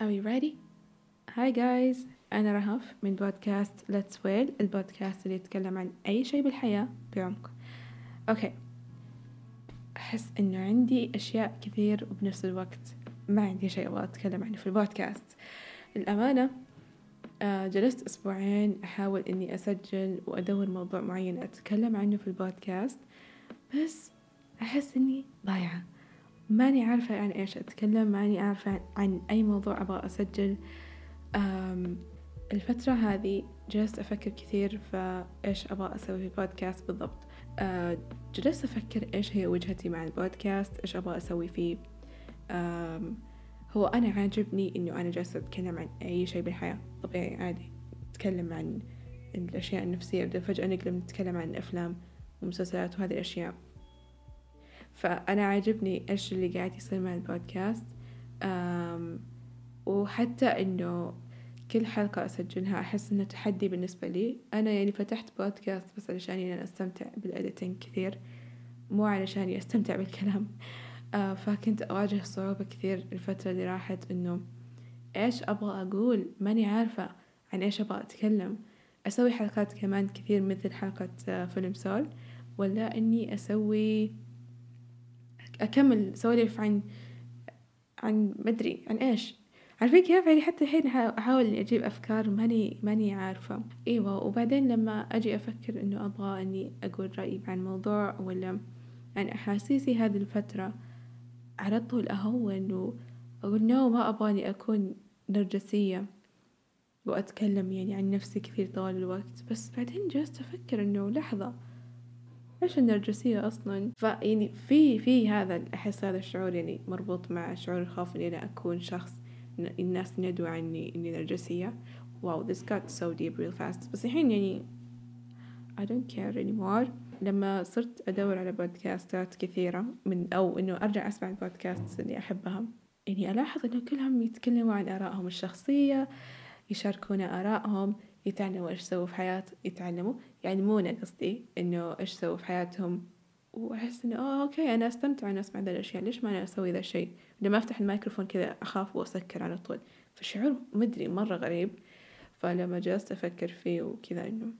Are we ready? Hi guys. أنا رهف من بودكاست Let's Well البودكاست اللي يتكلم عن أي شيء بالحياة بعمق. Okay أحس إنه عندي أشياء كثير وبنفس الوقت ما عندي شيء أبغى أتكلم عنه في البودكاست. الأمانة آه، جلست أسبوعين أحاول إني أسجل وأدور موضوع معين أتكلم عنه في البودكاست بس أحس إني ضايعة. ماني عارفة عن إيش أتكلم ماني عارفة عن أي موضوع أبغى أسجل. الفترة هذه جلست أفكر كثير في إيش أبغى أسوي في البودكاست بالضبط. أه جلست أفكر إيش هي وجهتي مع البودكاست إيش أبغى أسوي فيه. هو أنا عاجبني إنه أنا جالسة أتكلم عن أي شيء بالحياة. طبيعي عادي. أتكلم عن الأشياء النفسية. بدأ فجأة نقلب نتكلم عن الأفلام ومسلسلات وهذه الأشياء. فأنا عاجبني إيش اللي قاعد يصير مع البودكاست. وحتى إنه كل حلقة أسجلها أحس إنه تحدي بالنسبة لي. أنا يعني فتحت بودكاست بس علشان أنا أستمتع بالإديتنج كثير مو علشاني أستمتع بالكلام. آه فكنت أواجه صعوبة كثير الفترة اللي راحت إنه إيش أبغى أقول؟ ماني عارفة عن إيش أبغى أتكلم. أسوي حلقات كمان كثير مثل حلقة آه فيلم سول ولا إني أسوي أكمل سوالف عن عن مدري عن إيش. عارفين كيف يعني حتى الحين أحاول إني أجيب أفكار ماني ماني عارفة. أيوة وبعدين لما أجي أفكر إنه أبغى إني أقول رأيي عن موضوع ولا عن أحاسيسي هذه الفترة على طول أهون وأقول نو ما أبغاني أكون نرجسية وأتكلم يعني عن نفسي كثير طوال الوقت. بس بعدين جلست أفكر إنه لحظة إيش النرجسية أصلا؟ فيعني في في هذا أحس هذا الشعور يعني مربوط مع شعور الخوف إني أنا أكون شخص الناس ندوا عني إني نرجسية. واو this got so deep real fast. بس الحين يعني I don't care anymore. لما صرت أدور على بودكاستات كثيرة من أو إنه أرجع أسمع البودكاست اللي أحبها يعني ألاحظ إنه كلهم يتكلموا عن آرائهم الشخصية يشاركونا آرائهم. يتعلموا إيش سووا في حياة يتعلموا يعني مو أنا قصدي إنه إيش سووا في حياتهم. وأحس إنه آه okay أنا أستمتع إني أسمع ذا الأشياء. ليش ما أنا أسوي ذا الشيء؟ لما أفتح الميكروفون كذا أخاف وأسكر على طول. فشعور مدري مرة غريب. فلما جلست أفكر فيه وكذا إنه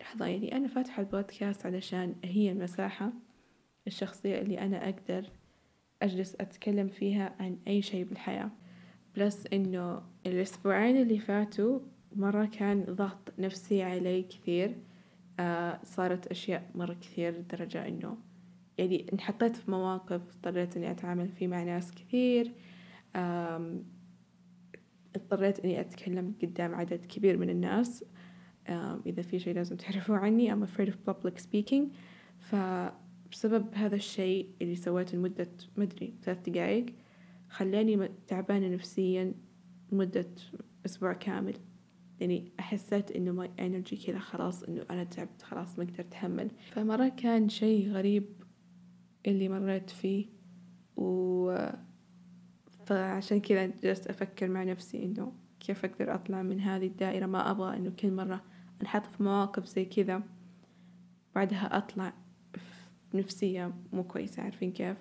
لحظة يعني أنا فاتحة البودكاست علشان هي المساحة الشخصية اللي أنا أقدر أجلس أتكلم فيها عن أي شيء بالحياة. بلس إنه الأسبوعين اللي فاتوا مرة كان ضغط نفسي علي كثير آه صارت أشياء مرة كثير لدرجة إنه يعني انحطيت في مواقف اضطريت إني أتعامل فيه مع ناس كثير اضطريت إني أتكلم قدام عدد كبير من الناس إذا في شيء لازم تعرفوه عني I'm afraid of public speaking. فبسبب هذا الشيء اللي سويته لمدة مدري ثلاث دقايق خلاني تعبانة نفسيا لمدة أسبوع كامل. يعني حسيت إنه my energy كذا خلاص إنه أنا تعبت خلاص ما أقدر أتحمل. فمرة كان شيء غريب اللي مريت فيه و فعشان كذا جلست أفكر مع نفسي إنه كيف أقدر أطلع من هذه الدائرة؟ ما أبغى إنه كل مرة أنحط في مواقف زي كذا. بعدها أطلع نفسية مو كويسة عارفين كيف؟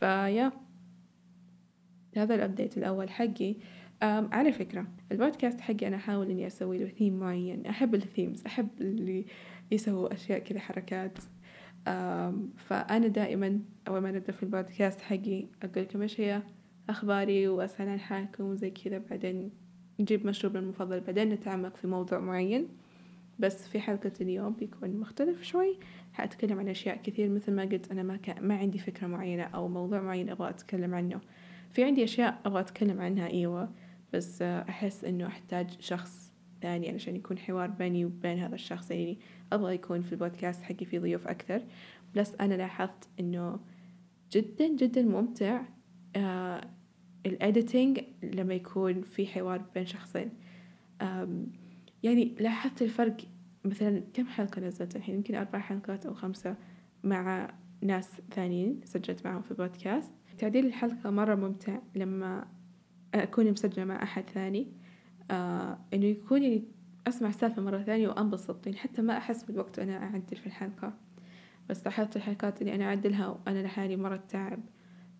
ف yeah هذا ال update الأول حقي. على فكرة البودكاست حقي أنا أحاول إني أسوي له ثيم معين. أحب ال themes أحب اللي يسووا أشياء كذا حركات. فأنا دائما أول ما نبدأ في البودكاست حقي أقول لكم إيش هي أخباري وأسأل عن حالكم وزي كذا بعدين نجيب مشروبنا المفضل بعدين نتعمق في موضوع معين. بس في حلقة اليوم بيكون مختلف شوي. حأتكلم عن أشياء كثير مثل ما قلت أنا ما, كان ما عندي فكرة معينة أو موضوع معين أبغى أتكلم عنه. في عندي أشياء أبغى أتكلم عنها أيوة. بس أحس إنه أحتاج شخص ثاني علشان يكون حوار بيني وبين هذا الشخص يعني أبغى يكون في البودكاست حقي في ضيوف أكثر. بس أنا لاحظت إنه جدا جدا ممتع آه الإديتنج لما يكون في حوار بين شخصين. يعني لاحظت الفرق مثلا كم حلقة نزلت الحين؟ يمكن أربع حلقات أو خمسة مع ناس ثانيين سجلت معهم في بودكاست تعديل الحلقة مرة ممتع لما أكون مسجلة مع أحد ثاني. آه إنه يكون يعني أسمع السالفة مرة ثانية وأنبسط يعني حتى ما أحس بالوقت وأنا أعدل في الحلقة. بس لاحظت الحلقات اللي أنا أعدلها وأنا لحالي مرة تعب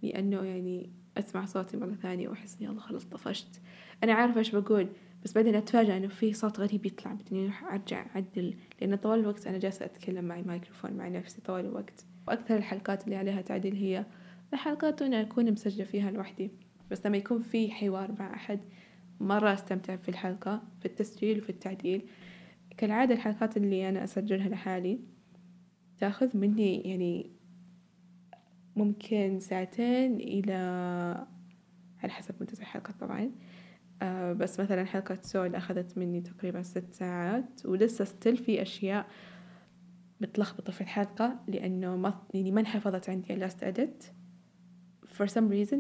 لأنه يعني أسمع صوتي مرة ثانية وأحس إني الله خلاص طفشت. أنا عارفة إيش بقول بس بعدين أتفاجأ إنه في صوت غريب يطلع بدي أروح أرجع أعدل لأن طوال الوقت أنا جالسة أتكلم مع الميكروفون مع نفسي طوال الوقت. وأكثر الحلقات اللي عليها تعديل هي الحلقات أنا أكون مسجلة فيها لوحدي. بس لما يكون في حوار مع أحد مرة أستمتع في الحلقة في التسجيل وفي التعديل. كالعادة الحلقات اللي أنا أسجلها لحالي تأخذ مني يعني ممكن ساعتين إلى على حسب مدة الحلقة طبعا. آه بس مثلا حلقة Soul أخذت مني تقريبا ست ساعات ولسه still في أشياء متلخبطة في الحلقة لأنه ما يعني ما انحفظت عندي. ال last edit. For some reason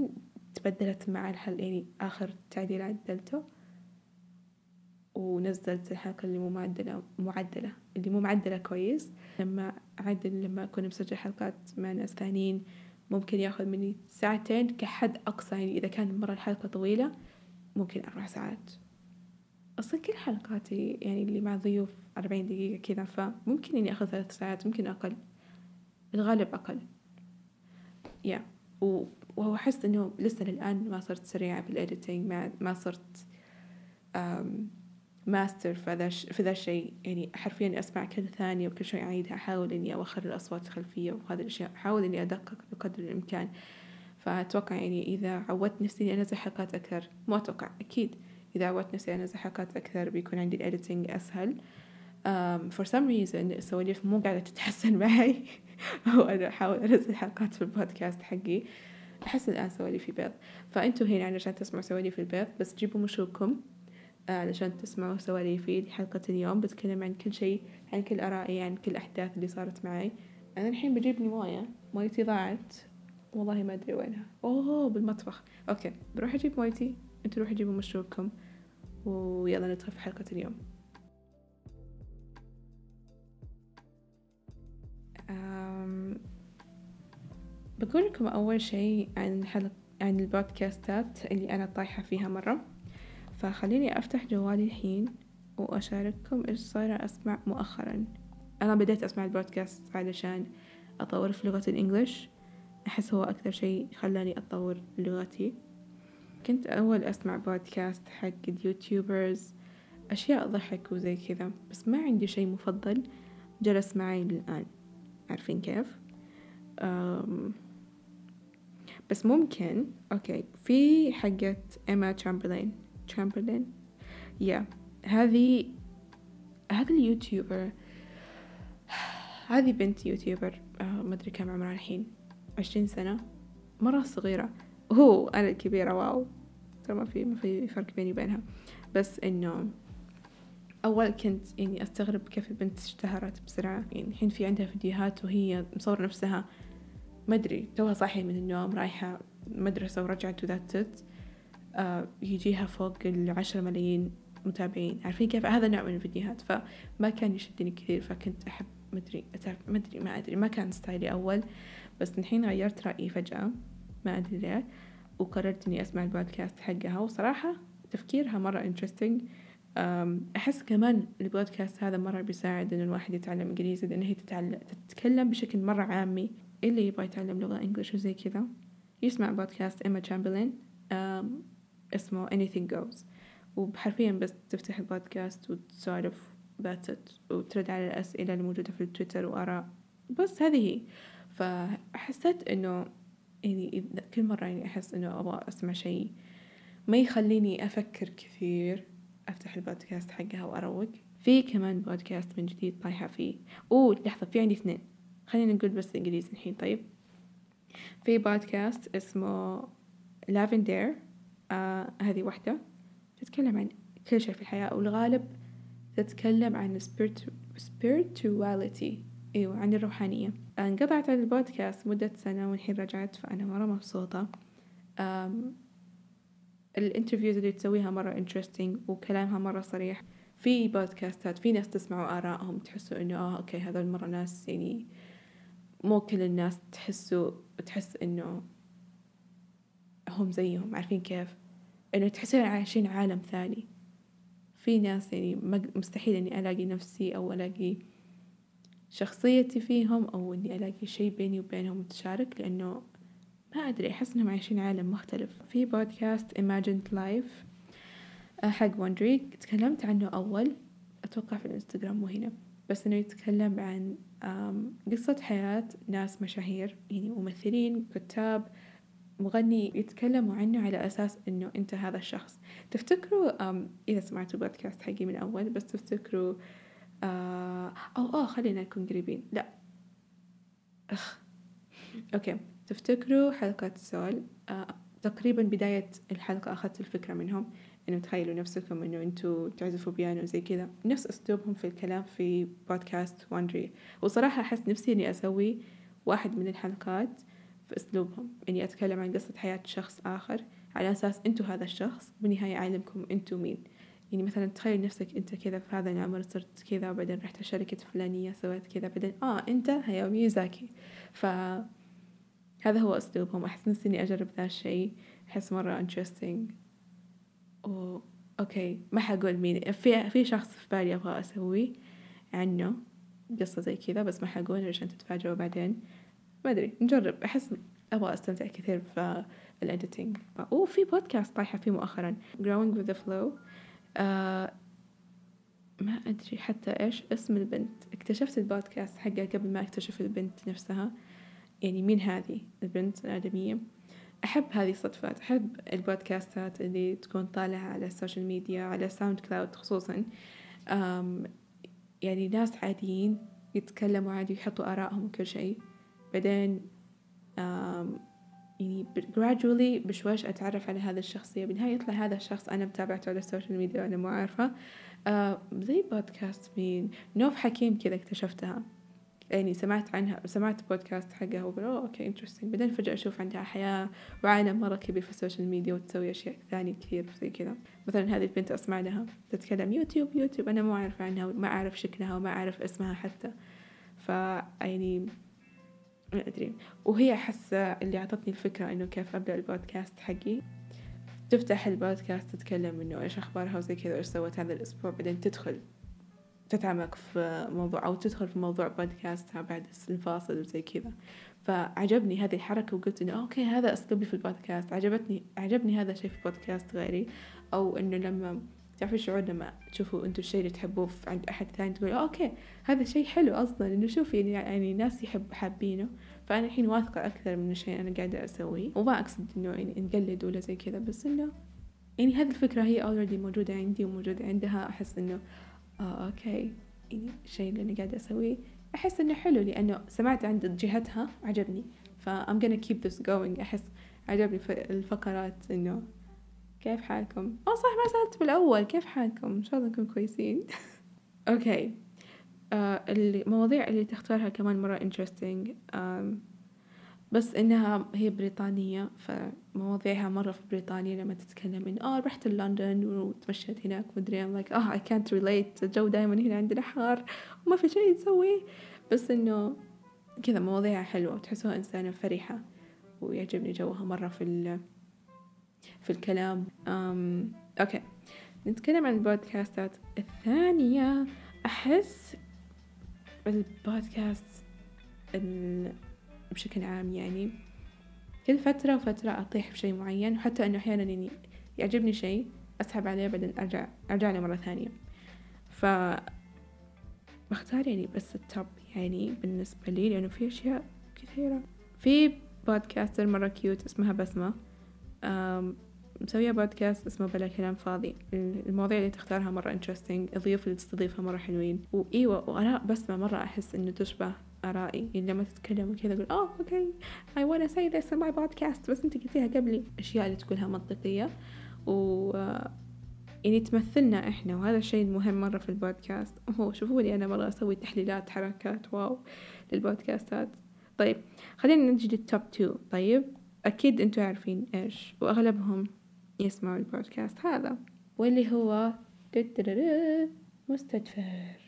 تبدلت مع الحل يعني آخر تعديل عدلته ونزلت الحلقة اللي مو معدلة معدلة اللي مو معدلة كويس. لما أعدل لما أكون مسجل حلقات مع ناس ثانيين ممكن ياخذ مني ساعتين كحد أقصى يعني إذا كان مرة الحلقة طويلة ممكن أربع ساعات. أصلا كل حلقاتي يعني اللي مع ضيوف أربعين دقيقة كذا فممكن إني أخذ ثلاث ساعات ممكن أقل الغالب أقل. يا yeah. وهو أحس إنه لسه للآن ما صرت سريعة بالإديتينج ما ما صرت ماستر في ذا في ذا الشيء يعني حرفيا أسمع كل ثانية وكل شوي أعيدها أحاول إني أوخر الأصوات الخلفية وهذه الأشياء أحاول إني أدقق بقدر الإمكان. فأتوقع يعني إذا عودت نفسي إني أنزل حلقات أكثر مو أتوقع أكيد إذا عودت نفسي أنزل حلقات أكثر بيكون عندي ال editing أسهل. um, for some reason السواليف مو قاعدة تتحسن معي. أو أنا أحاول أنزل حلقات في البودكاست حقي. أحس الآن سواليفي بيض. فأنتوا هنا علشان تسمعوا سواليف البيض بس جيبوا مشروبكم علشان تسمعوا سواليفي حلقة اليوم. بتكلم عن كل شيء عن كل آرائي عن كل الأحداث اللي صارت معي. أنا الحين بجيب لي موية مويتي ضاعت. والله ما أدري وينها. أوه بالمطبخ. okay بروح أجيب مويتي أنتوا روحوا جيبوا مشروبكم ويلا ندخل في حلقة اليوم. بقول لكم أول شيء عن حلقة عن البودكاستات اللي أنا طايحة فيها مرة. فخليني أفتح جوالي الحين وأشارككم إيش صايرة أسمع مؤخرا. أنا بديت أسمع البودكاست علشان أطور في لغة الإنجليش. أحس هو أكثر شيء خلاني أطور لغتي. كنت أول أسمع بودكاست حق اليوتيوبرز. أشياء ضحك وزي كذا بس ما عندي شيء مفضل جلس معي للآن. عارفين كيف؟ بس ممكن okay في حقة إيما تشامبرلين. تشامبرلين؟ يا هذه هذا ال YouTuber هذه بنت YouTuber آه ما أدري كم عمرها الحين عشرين سنة. مرة صغيرة. هو أنا الكبيرة wow. ترى ما في ما في فرق بيني وبينها. بس إنه أول كنت يعني أستغرب كيف البنت اشتهرت بسرعة. يعني الحين في عندها فيديوهات وهي مصورة نفسها. ما أدري توها صاحية من النوم رايحة مدرسة ورجعت وذات آه يجيها فوق العشرة ملايين متابعين. عارفين كيف؟ هذا نوع من الفيديوهات. فما كان يشدني كثير فكنت أحب مدري ما أدري ما أدري. ما كان ستايلي أول. بس الحين غيرت رأيي فجأة ما أدري ليه. وقررت إني أسمع البودكاست حقها. وصراحة تفكيرها مرة interesting أحس كمان البودكاست هذا مرة بيساعد إنه الواحد يتعلم إنجليزي لأن هي تتعلم تتكلم بشكل مرة عامي. اللي يبغى يتعلم لغة English وزي كذا يسمع بودكاست إيما تشامبرلين اسمه anything goes. وحرفيا بس تفتح البودكاست وتسولف باتت وترد على الأسئلة اللي موجودة في التويتر وآراء. بس هذه هي. فحسيت إنه يعني كل مرة يعني أحس إنه أبغى أسمع شيء ما يخليني أفكر كثير أفتح البودكاست حقها وأروق. في كمان بودكاست من جديد طايحة فيه. أوه لحظة في عندي اثنين. خلينا نقول بس إنجليزي الحين. طيب. في بودكاست اسمه لافندير آه هذه واحدة تتكلم عن كل شيء في الحياة والغالب تتكلم عن spirituality. أيوة عن الروحانية. انقطعت عن البودكاست مدة سنة والحين رجعت فأنا مرة مبسوطة. ال interviews اللي تسويها مرة interesting وكلامها مرة صريح. في بودكاستات في ناس تسمعوا آرائهم تحسوا إنه آه okay هذول مرة ناس يعني مو كل الناس تحسوا تحس إنه هم زيهم عارفين كيف؟ إنه تحسون عايشين عالم ثاني. في ناس يعني مستحيل إني ألاقي نفسي أو ألاقي شخصيتي فيهم أو إني ألاقي شيء بيني وبينهم متشارك لأنه ما أدري أحس إنهم عايشين عالم مختلف. في بودكاست Imagined Life آه، حق وندري تكلمت عنه أول. أتوقع في الإنستغرام مو هنا. بس إنه يتكلم عن قصة حياة ناس مشاهير يعني ممثلين كتاب مغني يتكلموا عنه على أساس إنه أنت هذا الشخص. تفتكروا إذا سمعتوا بودكاست حقي من أول بس تفتكروا أو آه خلينا نكون قريبين. لا. أخ. okay. تفتكروا حلقة سول؟ تقريبا بداية الحلقة أخذت الفكرة منهم. إنه تخيلوا نفسكم إنه أنتوا تعزفوا بيانو زي كذا. نفس أسلوبهم في الكلام في بودكاست Wondery وصراحة أحس نفسي إني أسوي واحد من الحلقات في أسلوبهم. إني أتكلم عن قصة حياة شخص آخر على أساس أنتوا هذا الشخص بالنهاية أعلمكم أنتوا مين. يعني مثلا تخيل نفسك أنت كذا في هذا العمر صرت كذا وبعدين رحت شركة فلانية سويت كذا بعدين آه أنت هاياو ميازاكي. ف هذا هو أسلوبهم. أحس نفسي إني أجرب ذا الشيء. أحس مرة interesting. و okay ما حقول مين. في في شخص في بالي أبغى أسوي عنه قصة زي كذا بس ما حقول عشان تتفاجئوا بعدين. ما أدري نجرب. أحس أبغى أستمتع كثير في ال editing أوه في بودكاست طايحة فيه مؤخرا growing with the flow. آه ما أدري حتى إيش اسم البنت. اكتشفت البودكاست حقها قبل ما أكتشف البنت نفسها. يعني مين هذه البنت الآدمية؟ أحب هذه الصدفات أحب البودكاستات اللي تكون طالعة على ال social media على SoundCloud خصوصا يعني ناس عاديين يتكلموا عادي ويحطوا آرائهم وكل شيء. بعدين يعني gradually بشويش أتعرف على هذا الشخصية بالنهاية يطلع هذا الشخص أنا متابعته على ال social media وأنا مو عارفة. زي بودكاست مين؟ نوف حكيم كذا اكتشفتها. يعني سمعت عنها سمعت بودكاست حقها وقلت أوه okay interesting بعدين فجأة أشوف عندها حياة وعالم مرة كبير في ال social media وتسوي أشياء ثانية كثير زي كذا. مثلا هذه البنت أسمع لها تتكلم يوتيوب يوتيوب أنا ما أعرف عنها وما أعرف شكلها وما أعرف اسمها حتى. فيعني ما أدري. وهي حاسة اللي أعطتني الفكرة إنه كيف أبدأ البودكاست حقي. تفتح البودكاست تتكلم إنه إيش أخبارها وزي كذا وإيش سوت هذا الأسبوع بعدين تدخل تتعمق في موضوع أو تدخل في موضوع بودكاستها بعد الفاصل وزي كذا. فعجبني هذه الحركة وقلت إنه okay هذا أسلوبي في البودكاست. عجبتني عجبني هذا الشيء في بودكاست غيري. أو إنه لما تعرفوا الشعور لما تشوفوا أنتوا الشيء اللي تحبوه عند أحد ثاني تقول okay هذا شيء حلو أصلا. إنه شوف يعني ناس يحب حابينه. فأنا الحين واثقة أكثر من الشيء أنا قاعدة أسويه. وما أقصد إنه يعني نقلد ولا زي كذا بس إنه يعني هذه الفكرة هي already موجودة عندي وموجودة عندها. أحس إنه okay. يعني الشيء اللي أنا قاعدة أسويه. أحس إنه حلو لأنه سمعت عند جهتها عجبني. ف I'm gonna keep this going. أحس عجبني الفقرات إنه كيف حالكم؟ أو صح ما سألت بالأول. كيف حالكم؟ إن شاء الله نكون كويسين. أوكي. آه المواضيع اللي تختارها كمان مرة interesting. بس إنها هي بريطانية فمواضيعها مرة في بريطانيا لما تتكلم إن آه رحت لندن وتمشيت هناك مدري I'm like آه I can't relate الجو دايما هنا عندنا حار وما في شيء تسويه. بس إنه كذا مواضيعها حلوة وتحسوها إنسانة فرحة ويعجبني جوها مرة في في الكلام. أم أوكي نتكلم عن البودكاستات الثانية. أحس البودكاست بشكل عام يعني. كل فترة وفترة أطيح بشيء معين وحتى إنه أحيانا يعني يعجبني شيء أسحب عليه بعدين أرجع أرجع له مرة ثانية. ف بختار يعني بس ال top يعني بالنسبة لي لأنه في أشياء كثيرة. في podcaster مرة cute اسمها بسمة. مسوية بودكاست اسمه بلا كلام فاضي. المواضيع اللي تختارها مرة interesting الضيوف اللي تستضيفها مرة حلوين. وإيوة وآراء بسمة مرة أحس إنه تشبه آرائي يعني لما تتكلم وكذا أقول أوه okay wanna say this in my podcast. بس أنت قلتيها قبلي أشياء اللي تقولها منطقية. و يعني تمثلنا إحنا وهذا الشيء المهم مرة في البودكاست. هو شوفوا لي أنا مرة أسوي تحليلات حركات wow للبودكاستات. طيب خلينا نجي لل top two طيب أكيد أنتوا عارفين إيش وأغلبهم يسمعوا البودكاست هذا واللي هو مستدفر.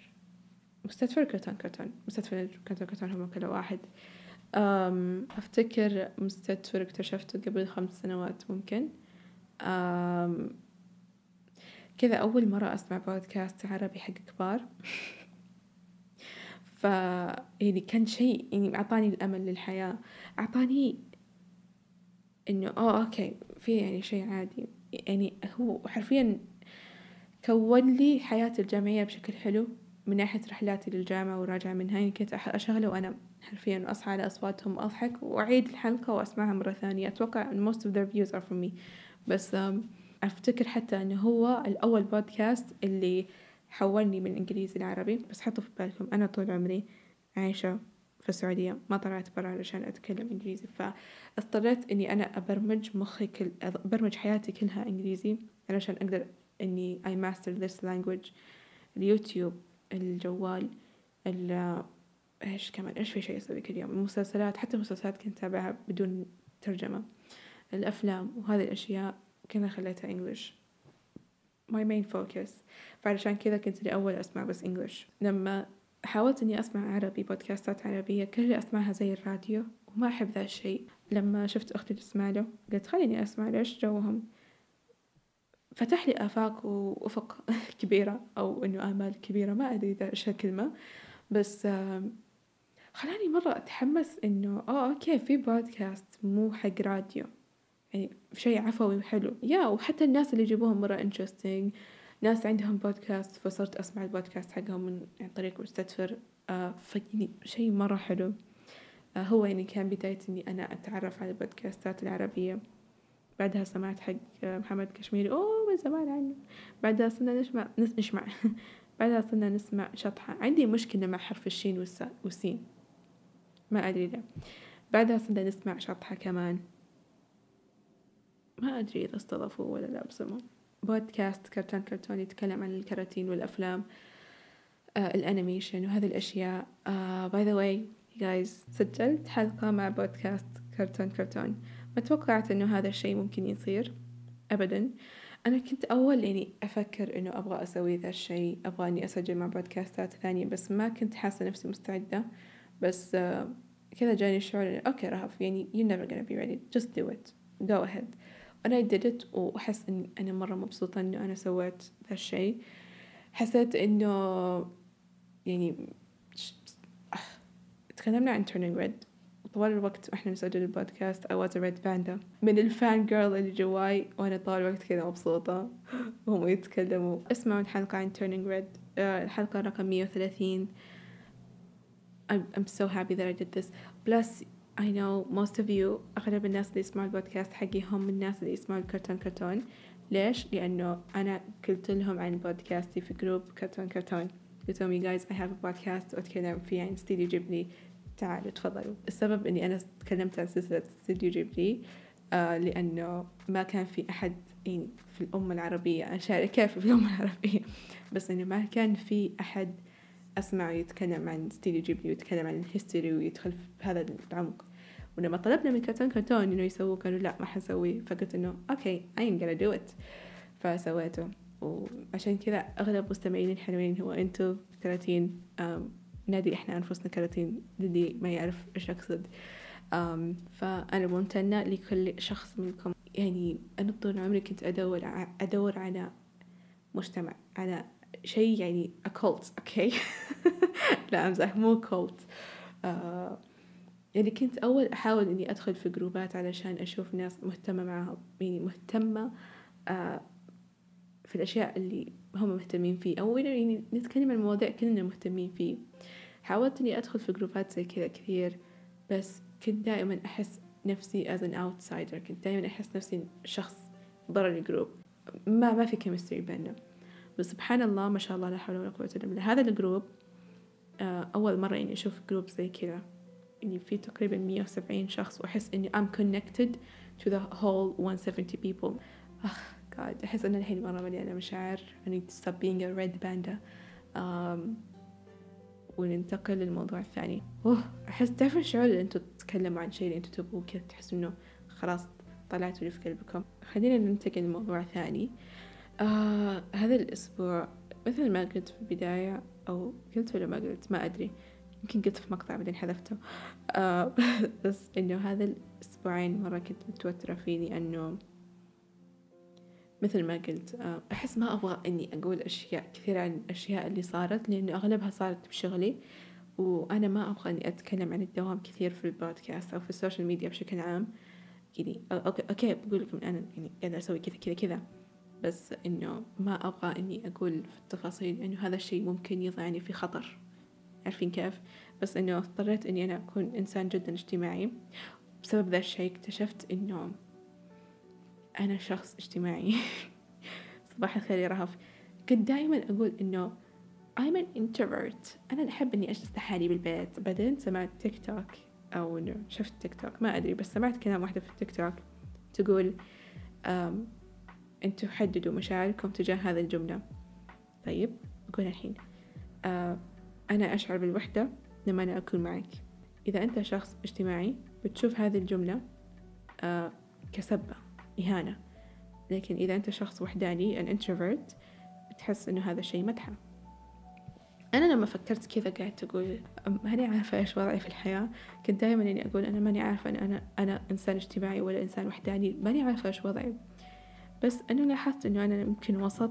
مستدفر كرتون كرتون. مستدفر كرتون كرتون هم كل واحد. أم أفتكر مستدفر اكتشفته قبل خمس سنوات ممكن. أم كذا أول مرة أسمع بودكاست عربي حق كبار. ف يعني كان شيء يعني أعطاني الأمل للحياة. أعطاني إنه آه أوكي في يعني شيء عادي. يعني هو حرفيا كون لي حياتي الجامعية بشكل حلو. من ناحية رحلاتي للجامعة وراجعة منها يعني كنت أشغله وأنا حرفيا أصحى على أصواتهم وأضحك وأعيد الحلقة وأسمعها مرة ثانية. أتوقع most of their views are from me. بس أفتكر حتى إنه هو الأول بودكاست اللي حولني من إنجليزي لعربي. بس حطوا في بالكم أنا طول عمري عايشة في السعودية ما طلعت برا علشان أتكلم إنجليزي. فاضطريت إني أنا أبرمج مخي كل أبرمج حياتي كلها إنجليزي علشان أقدر إني I master this language. اليوتيوب الجوال ال إيش كمان إيش في شيء أسوي كل يوم؟ المسلسلات حتى المسلسلات كنت أتابعها بدون ترجمة. الأفلام وهذه الأشياء كنا خليتها إنجلش my main focus. فعلشان كذا كنت لأول أسمع بس إنجلش لما حاولت إني أسمع عربي بودكاستات عربية كل أسمعها زي الراديو وما أحب ذا الشيء. لما شفت أختي تسمع له قلت خليني أسمع ليش جوهم. فتح لي آفاق وأفق كبيرة أو إنه آمال كبيرة ما أدري إذا إيش الكلمة بس خلاني مرة أتحمس إنه آه okay في بودكاست مو حق راديو. يعني شيء عفوي وحلو. yeah وحتى الناس اللي يجيبوهم مرة interesting. ناس عندهم بودكاست فصرت أسمع البودكاست حقهم من عن طريق مستدفر. آه فيعني شيء مرة حلو. آه هو يعني كان بداية إني أنا أتعرف على البودكاستات العربية. بعدها سمعت حق محمد كشميري أوه من زمان عنه. بعدها صرنا نسمع نسمع بعدها صرنا نسمع شطحة. عندي مشكلة مع حرف الشين والسين. ما أدري ليه. بعدها صرنا نسمع شطحة كمان. ما أدري إذا استضافوه ولا لا بسمه بودكاست كرتون كرتون يتكلم عن الكراتين والأفلام آه ال animation وهذه الأشياء. by the way guys سجلت حلقة مع بودكاست كرتون كرتون. ما توقعت إنه هذا الشيء ممكن يصير أبدا. أنا كنت أول يعني أفكر إنه أبغى أسوي ذا الشيء أبغى إني أسجل مع بودكاستات ثانية بس ما كنت حاسة نفسي مستعدة. بس آه كذا جاني الشعور okay رهف يعني you're never gonna be ready just do it go ahead. and I did it وأحس إني أنا مرة مبسوطة إنه أنا سويت ذا الشيء. حسيت إنه يعني تكلمنا عن turning red. طوال الوقت وإحنا نسجل البودكاست I was a red panda. من ال fangirl اللي جواي وأنا طوال الوقت كذا مبسوطة. وهم يتكلموا. اسمعوا الحلقة عن turning red. uh, الحلقة رقم مية وثلاثين. I'm, I'm so happy that I did this. Plus I know most of you أغلب الناس اللي يسمعوا البودكاست حقي هم الناس اللي يسمعوا الكرتون كرتون. ليش؟ لأنه أنا قلت لهم عن بودكاستي في group كرتون كرتون. قلت لهم you guys I have a podcast. وأتكلم فيه عن استديو جيبلي تعالوا تفضلوا. السبب إني أنا تكلمت عن سلسلة استديو جيبلي آه لأنه ما كان في أحد يعني في الأمة العربية أشارك كيف في الأمة العربية بس إنه ما كان في أحد أسمع يتكلم عن ستيديو جيبلي ويتكلم عن ال history ويدخل في هذا العمق. ولما طلبنا من كرتون كرتون إنه يسووه قالوا لا ما حنسويه. فقلت إنه okay I'm gonna do it. فسويته. وعشان كذا أغلب مستمعين الحلوين هو أنتو كراتين نادي إحنا أنفسنا كراتين للي ما يعرف إيش أقصد فأنا ممتنة لكل شخص منكم. يعني أنا طول عمري كنت أدور أدور على مجتمع على شيء يعني أكولت أوكي لا أمزح مو كولت آه يعني كنت أول أحاول إني أدخل في جروبات علشان أشوف ناس مهتمة معها يعني مهتمة آه في الأشياء اللي هم مهتمين فيه. أو يعني نتكلم عن مواضيع كلنا مهتمين فيه. حاولت إني أدخل في جروبات زي كذا كثير بس كنت دائما أحس نفسي as an outsider كنت دائما أحس نفسي شخص برا ال group. ما ما في chemistry بيننا. بس سبحان الله ما شاء الله لا حول ولا قوة إلا بالله. هذا ال group أول مرة إني أشوف جروب زي كذا إني في تقريبا مية وسبعين شخص وأحس إني I'm connected to the whole 170 people. أخ God أحس إن الحين مرة مليانة مشاعر. I need to stop being a red panda. um, وننتقل للموضوع الثاني. أوه أحس تعرفوا الشعور اللي أنتوا تتكلموا عن شيء اللي أنتوا تبغوه كذا تحسوا إنه خلاص طلعتوا اللي في قلبكم. خلينا ننتقل لموضوع ثاني. آه هذا الأسبوع مثل ما قلت في البداية أو قلت ولا ما قلت؟ ما أدري. يمكن قلت في مقطع بعدين حذفته. آه بس إنه هذا الأسبوعين مرة كنت متوترة فيه لأنه مثل ما قلت أحس ما أبغى إني أقول أشياء كثيرة عن الأشياء اللي صارت لأنه أغلبها صارت بشغلي وأنا ما أبغى إني أتكلم عن الدوام كثير في البودكاست أو في ال social media بشكل عام. يعني okay okay بقول لكم أنا يعني قاعدة أسوي كذا كذا كذا بس إنه ما أبغى إني أقول في التفاصيل إنه هذا الشيء ممكن يضعني في خطر. عارفين كيف؟ بس إنه اضطريت إني أنا أكون إنسان جدا اجتماعي. بسبب ذا الشيء اكتشفت إنه أنا شخص اجتماعي. صباح الخير يا رهف. كنت دائما أقول إنه I'm an introvert. أنا أحب إني أجلس لحالي بالبيت. بعدين سمعت تيك توك أو إنه شفت تيك توك ما أدري بس سمعت كلام واحدة في التيك توك تقول أم أنتوا حددوا مشاعركم تجاه هذه الجملة. طيب أقول الحين. أه أنا أشعر بالوحدة لما أنا أكون معك. إذا أنت شخص اجتماعي بتشوف هذه الجملة أه كسبة. إهانة. لكن إذا أنت شخص وحداني an introvert بتحس إنه هذا الشيء مدحة. أنا لما فكرت كذا قعدت أقول ماني عارفة إيش وضعي في الحياة. كنت دائما إني أقول أنا ماني عارفة أن أنا أنا إنسان اجتماعي ولا إنسان وحداني. ماني عارفة إيش وضعي. بس أنا لاحظت إنه أنا يمكن وسط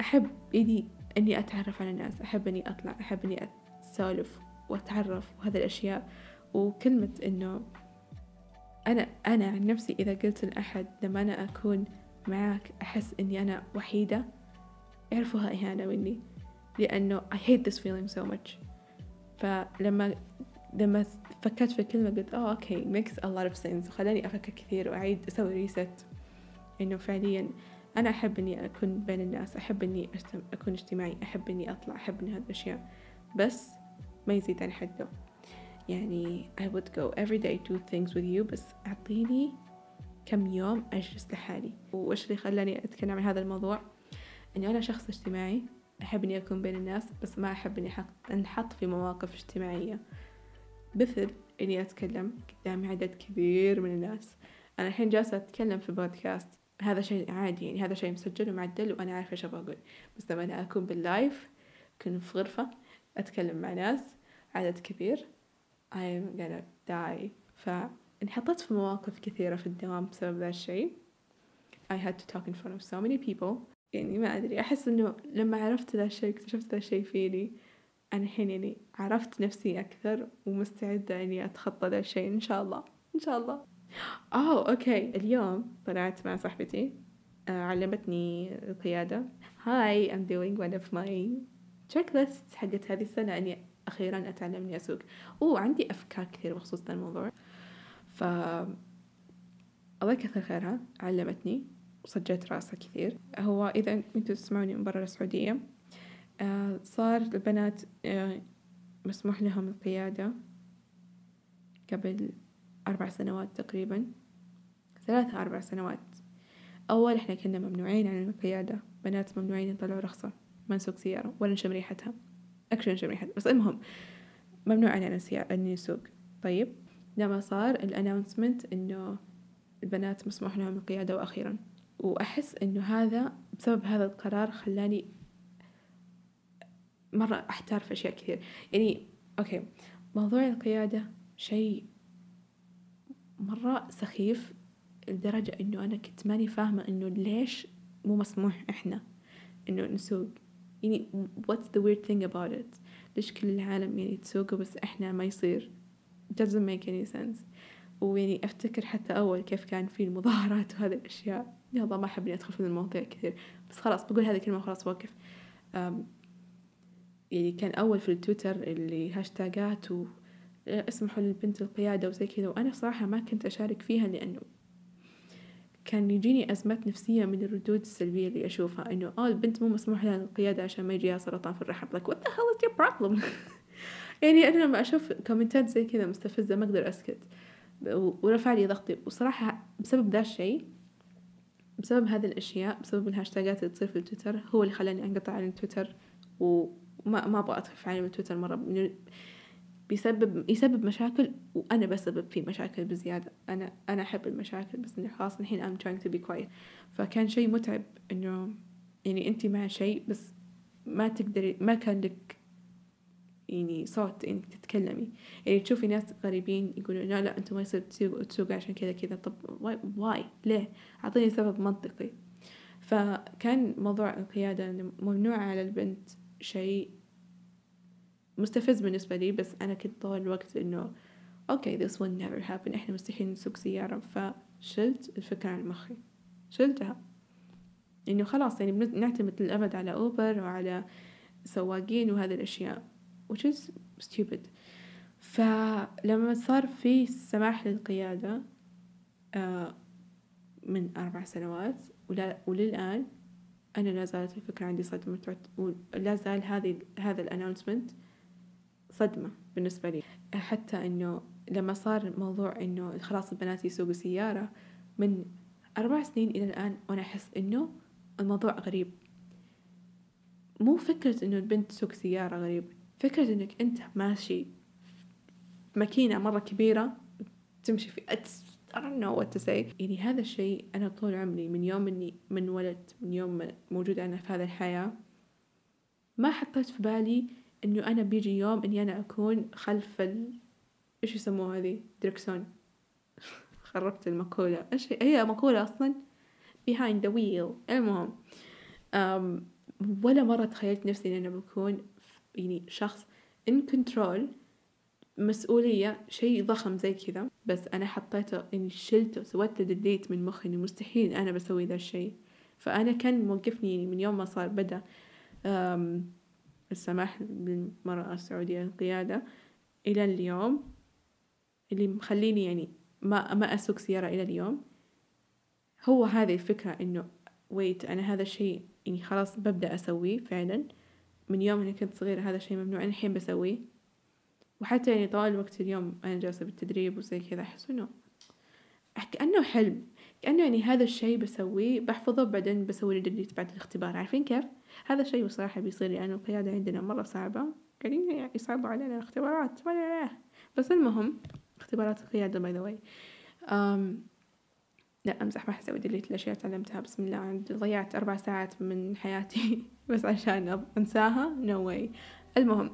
أحب إني إني أتعرف على الناس أحب إني أطلع أحب إني أسولف وأتعرف وهذه الأشياء. وكلمة إنه أنا أنا عن نفسي إذا قلت لأحد لما أنا أكون معاك أحس إني أنا وحيدة يعرفوها إهانة مني لأنه I hate this feeling so much. فلما لما فكرت في الكلمة قلت آه أوكي makes a lot of sense. وخلاني أفكر كثير وأعيد أسوي ريست إنه فعليا أنا أحب إني أكون بين الناس أحب إني أكون اجتماعي أحب إني أطلع أحب إني هذه الأشياء. بس ما يزيد عن حده. يعني I would go every day do things with you بس أعطيني كم يوم أجلس لحالي. وإيش اللي خلاني أتكلم عن هذا الموضوع؟ إني أنا شخص اجتماعي أحب إني أكون بين الناس بس ما أحب إني أنحط في مواقف اجتماعية. مثل إني أتكلم قدام عدد كبير من الناس. أنا الحين جالسة أتكلم في بودكاست. هذا شيء عادي يعني هذا شيء مسجل ومعدل وأنا عارفة إيش أبغى أقول. بس لما أنا أكون بال live أكون في غرفة أتكلم مع ناس عدد كبير I'm gonna die. فانحطيت في مواقف كثيرة في الدوام بسبب ذا الشيء. I had to talk in front of so many people. يعني ما أدري أحس إنه لما عرفت ذا الشيء اكتشفت ذا الشيء فيني. أنا الحين يعني عرفت نفسي أكثر ومستعدة إني أتخطى ذا الشيء إن شاء الله. إن شاء الله. أوه okay اليوم طلعت مع صاحبتي. آه علمتني القيادة. hey I'm doing one of my checklists حقت هذه السنة. إني أخيرا أتعلم إني أسوق وعندي أفكار كثير بخصوص ذا الموضوع. ف الله يكثر خيرها علمتني وصجيت راسها كثير. هو إذا أنتوا تسمعوني من برا السعودية آه صار البنات آه مسموح لهم القيادة قبل أربع سنوات تقريبا. ثلاثة أربع سنوات. أول إحنا كنا ممنوعين عن القيادة. بنات ممنوعين يطلعوا رخصة ما نسوق سيارة ولا نشم ريحتها. نشم ريحتها بس المهم ممنوع علينا السيارة إني نسوق. طيب لما صار الأناونسمنت إنه البنات مسموح لهم القيادة وأخيرا. وأحس إنه هذا بسبب هذا القرار خلاني مرة أحتار في أشياء كثير. يعني أوكي موضوع القيادة شيء مرة سخيف لدرجة إنه أنا كنت ماني فاهمة إنه ليش مو مسموح إحنا إنه نسوق. يعني what's the weird thing about it? ليش كل العالم يعني تسوقوا بس إحنا ما يصير؟ doesn't make any sense. ويعني أفتكر حتى أول كيف كان في المظاهرات وهذه الأشياء. يلا ما أحب إني أدخل في المواضيع كثير. بس خلاص بقول هذه الكلمة وخلاص وقف يعني كان أول في التويتر اللي هاشتاجات و اسمحوا للبنت القيادة وزي كذا. وأنا صراحة ما كنت أشارك فيها لأنه كان يجيني أزمات نفسية من الردود السلبية اللي أشوفها إنه آه البنت مو مسموح لها القيادة عشان ما يجيها سرطان في الرحم. Like what the hell is your problem? يعني أنا لما أشوف كومنتات زي كذا مستفزة ما أقدر أسكت. ورفع لي ضغطي. وصراحة بسبب ذا الشيء بسبب هذه الأشياء بسبب الهاشتاجات اللي تصير في التويتر هو اللي خلاني أنقطع عن التويتر وما ما أبغى في عالم التويتر مرة. بيسبب يسبب مشاكل وأنا بسبب فيه مشاكل بزيادة. أنا أنا أحب المشاكل بس إني خلاص الحين I'm trying to be quiet. فكان شيء متعب إنه يعني أنت مع شيء بس ما تقدري ما كان لك يعني صوت إنك تتكلمي. يعني تشوفي ناس غريبين يقولون لا لا أنتم ما يصير تسوقوا عشان كذا كذا. طب why, why ليه؟ أعطيني سبب منطقي. فكان موضوع القيادة ممنوع على البنت شيء مستفز بالنسبة لي بس أنا كنت طول الوقت إنه okay this will never happen. إحنا مستحيل نسوق سيارة. فشلت الفكرة عن مخي. شلتها. إنه خلاص يعني نعتمد للأبد على اوبر وعلى سواقين وهذه الأشياء which is stupid. فلما صار في سماح للقيادة آه، من أربع سنوات ولا وللآن أنا لا زالت الفكرة عندي صدمة. ولا زال هذه هذا الأناونسمنت صدمة بالنسبة لي. حتى إنه لما صار موضوع إنه خلاص البنات يسوقوا سيارة من أربع سنين إلى الآن وأنا أحس إنه الموضوع غريب. مو فكرة إنه البنت تسوق سيارة غريب فكرة إنك أنت ماشي ماكينة مرة كبيرة تمشي في I don't know what to say. يعني هذا الشيء أنا طول عمري من يوم إني من ولدت من يوم موجودة أنا في هذه الحياة ما حطيت في بالي إنه أنا بيجي يوم إني أنا أكون خلف ال إيش يسموها هذه دركسون خربت المقولة. إيش هي؟ مقولة أصلا behind the wheel. المهم um, ولا مرة تخيلت نفسي إن أنا بكون يعني شخص in control مسؤولية شيء ضخم زي كذا. بس أنا حطيته إني شلته سويت delete من مخي إنه مستحيل أنا بسوي ذا الشيء. فأنا كان موقفني يعني من يوم ما صار بدأ السماح للمرأة السعودية القيادة إلى اليوم اللي مخليني يعني ما ما أسوق سيارة إلى اليوم. هو هذه الفكرة إنه ويت أنا هذا الشيء يعني خلاص ببدأ أسويه فعلا. من يوم إني كنت صغيرة هذا الشيء ممنوع أنا الحين بسويه. وحتى يعني طوال وقت اليوم أنا جالسة بالتدريب وزي كذا أحس إنه كأنه حلم. كأنه يعني هذا الشيء بسويه بحفظه بعدين بسوي لي بعد الاختبار. عارفين كيف؟ هذا الشيء بصراحة بيصير لأنه القيادة عندنا مرة صعبة. قاعدين يعني يصعبوا علينا الاختبارات. ما بس المهم اختبارات القيادة by the way لا أمزح ما حسوي delete الأشياء تعلمتها. بسم الله. ضيعت أربع ساعات من حياتي بس عشان أنساها. نو no واي المهم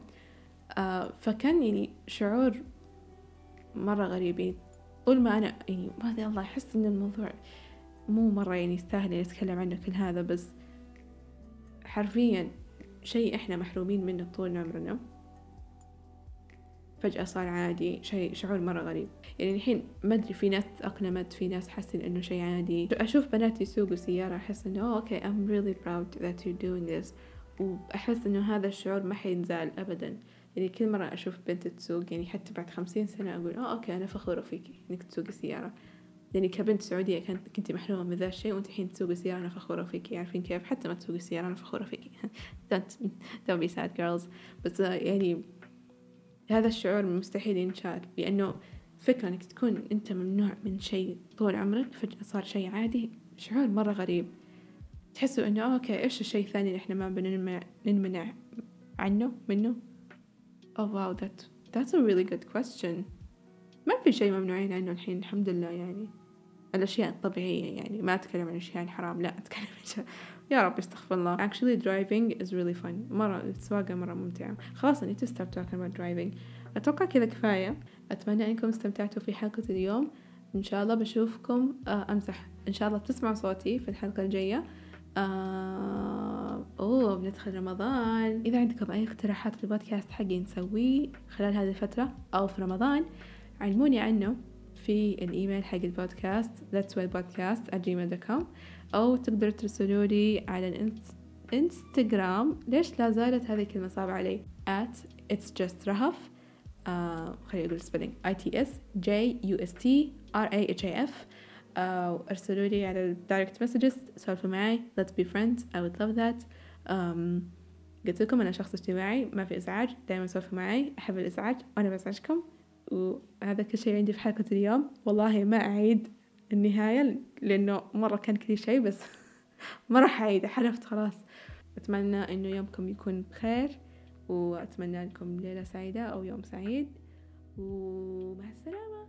آه فكان يعني شعور مرة غريب. يعني طول ما أنا يعني ما أدري الله أحس إن الموضوع مو مرة يعني يستاهل إني أتكلم عنه كل هذا بس حرفيا شيء إحنا محرومين منه طول عمرنا. فجأة صار عادي شيء شعور مرة غريب. يعني الحين ما أدري في ناس تأقلمت في ناس حاسين إنه شيء عادي. أشوف بنات يسوقوا سيارة أحس إنه أوه okay I'm really proud that you're doing this. وأحس إنه هذا الشعور ما حينزال أبدا. يعني كل مرة أشوف بنت تسوق يعني حتى بعد خمسين سنة أقول أوه okay أنا فخورة فيكي إنك تسوقي سيارة. يعني كبنت سعودية كانت كنت محرومة من ذا الشيء وأنت الحين تسوقي سيارة أنا فخورة فيكي عارفين كيف؟ حتى ما تسوقي سيارة أنا فخورة فيكي don't don't be sad girls. بس يعني هذا الشعور مستحيل ينشال لأنه فكرة إنك تكون أنت ممنوع من شيء طول عمرك فجأة صار شيء عادي شعور مرة غريب. تحسوا إنه أوكي إيش الشيء الثاني اللي إحنا ما بنمنع نمنع عنه منه؟ Oh wow that that's a really good question. ما في شيء ممنوعين عنه الحين الحمد لله يعني. الأشياء الطبيعية يعني. ما أتكلم عن الأشياء الحرام لا أتكلم عن يا رب استغفر الله. Actually driving is really fun. مرة السواقة مرة ممتعة. خلاص I need to stop talking about driving. أتوقع كذا كفاية. أتمنى أنكم استمتعتوا في حلقة اليوم. إن شاء الله بشوفكم آه أمزح إن شاء الله بتسمعوا صوتي في الحلقة الجاية. آه أوه بندخل رمضان. إذا عندكم أي اقتراحات للبودكاست حقي نسويه خلال هذه الفترة أو في رمضان علموني عنه في الإيميل حق البودكاست let's well podcast at gmail.com أو تقدروا ترسلوا لي على الانستغرام ليش لا زالت هذه الكلمة صعبة علي؟ at it's just رهف آه خليني أقول spelling I T S J U S T R A H A F. آه أرسلوا لي على ال direct messages سولفوا معي let's be friends I would love that. um, قلت لكم أنا شخص اجتماعي ما في إزعاج دائما سولفوا معي أحب الإزعاج وأنا بزعجكم وهذا كل شيء عندي في حلقة اليوم. والله ما أعيد النهاية لأنه مرة كان كل شيء بس ما راح أعيد حلفت خلاص. أتمنى إنه يومكم يكون بخير وأتمنى لكم ليلة سعيدة أو يوم سعيد. ومع السلامة.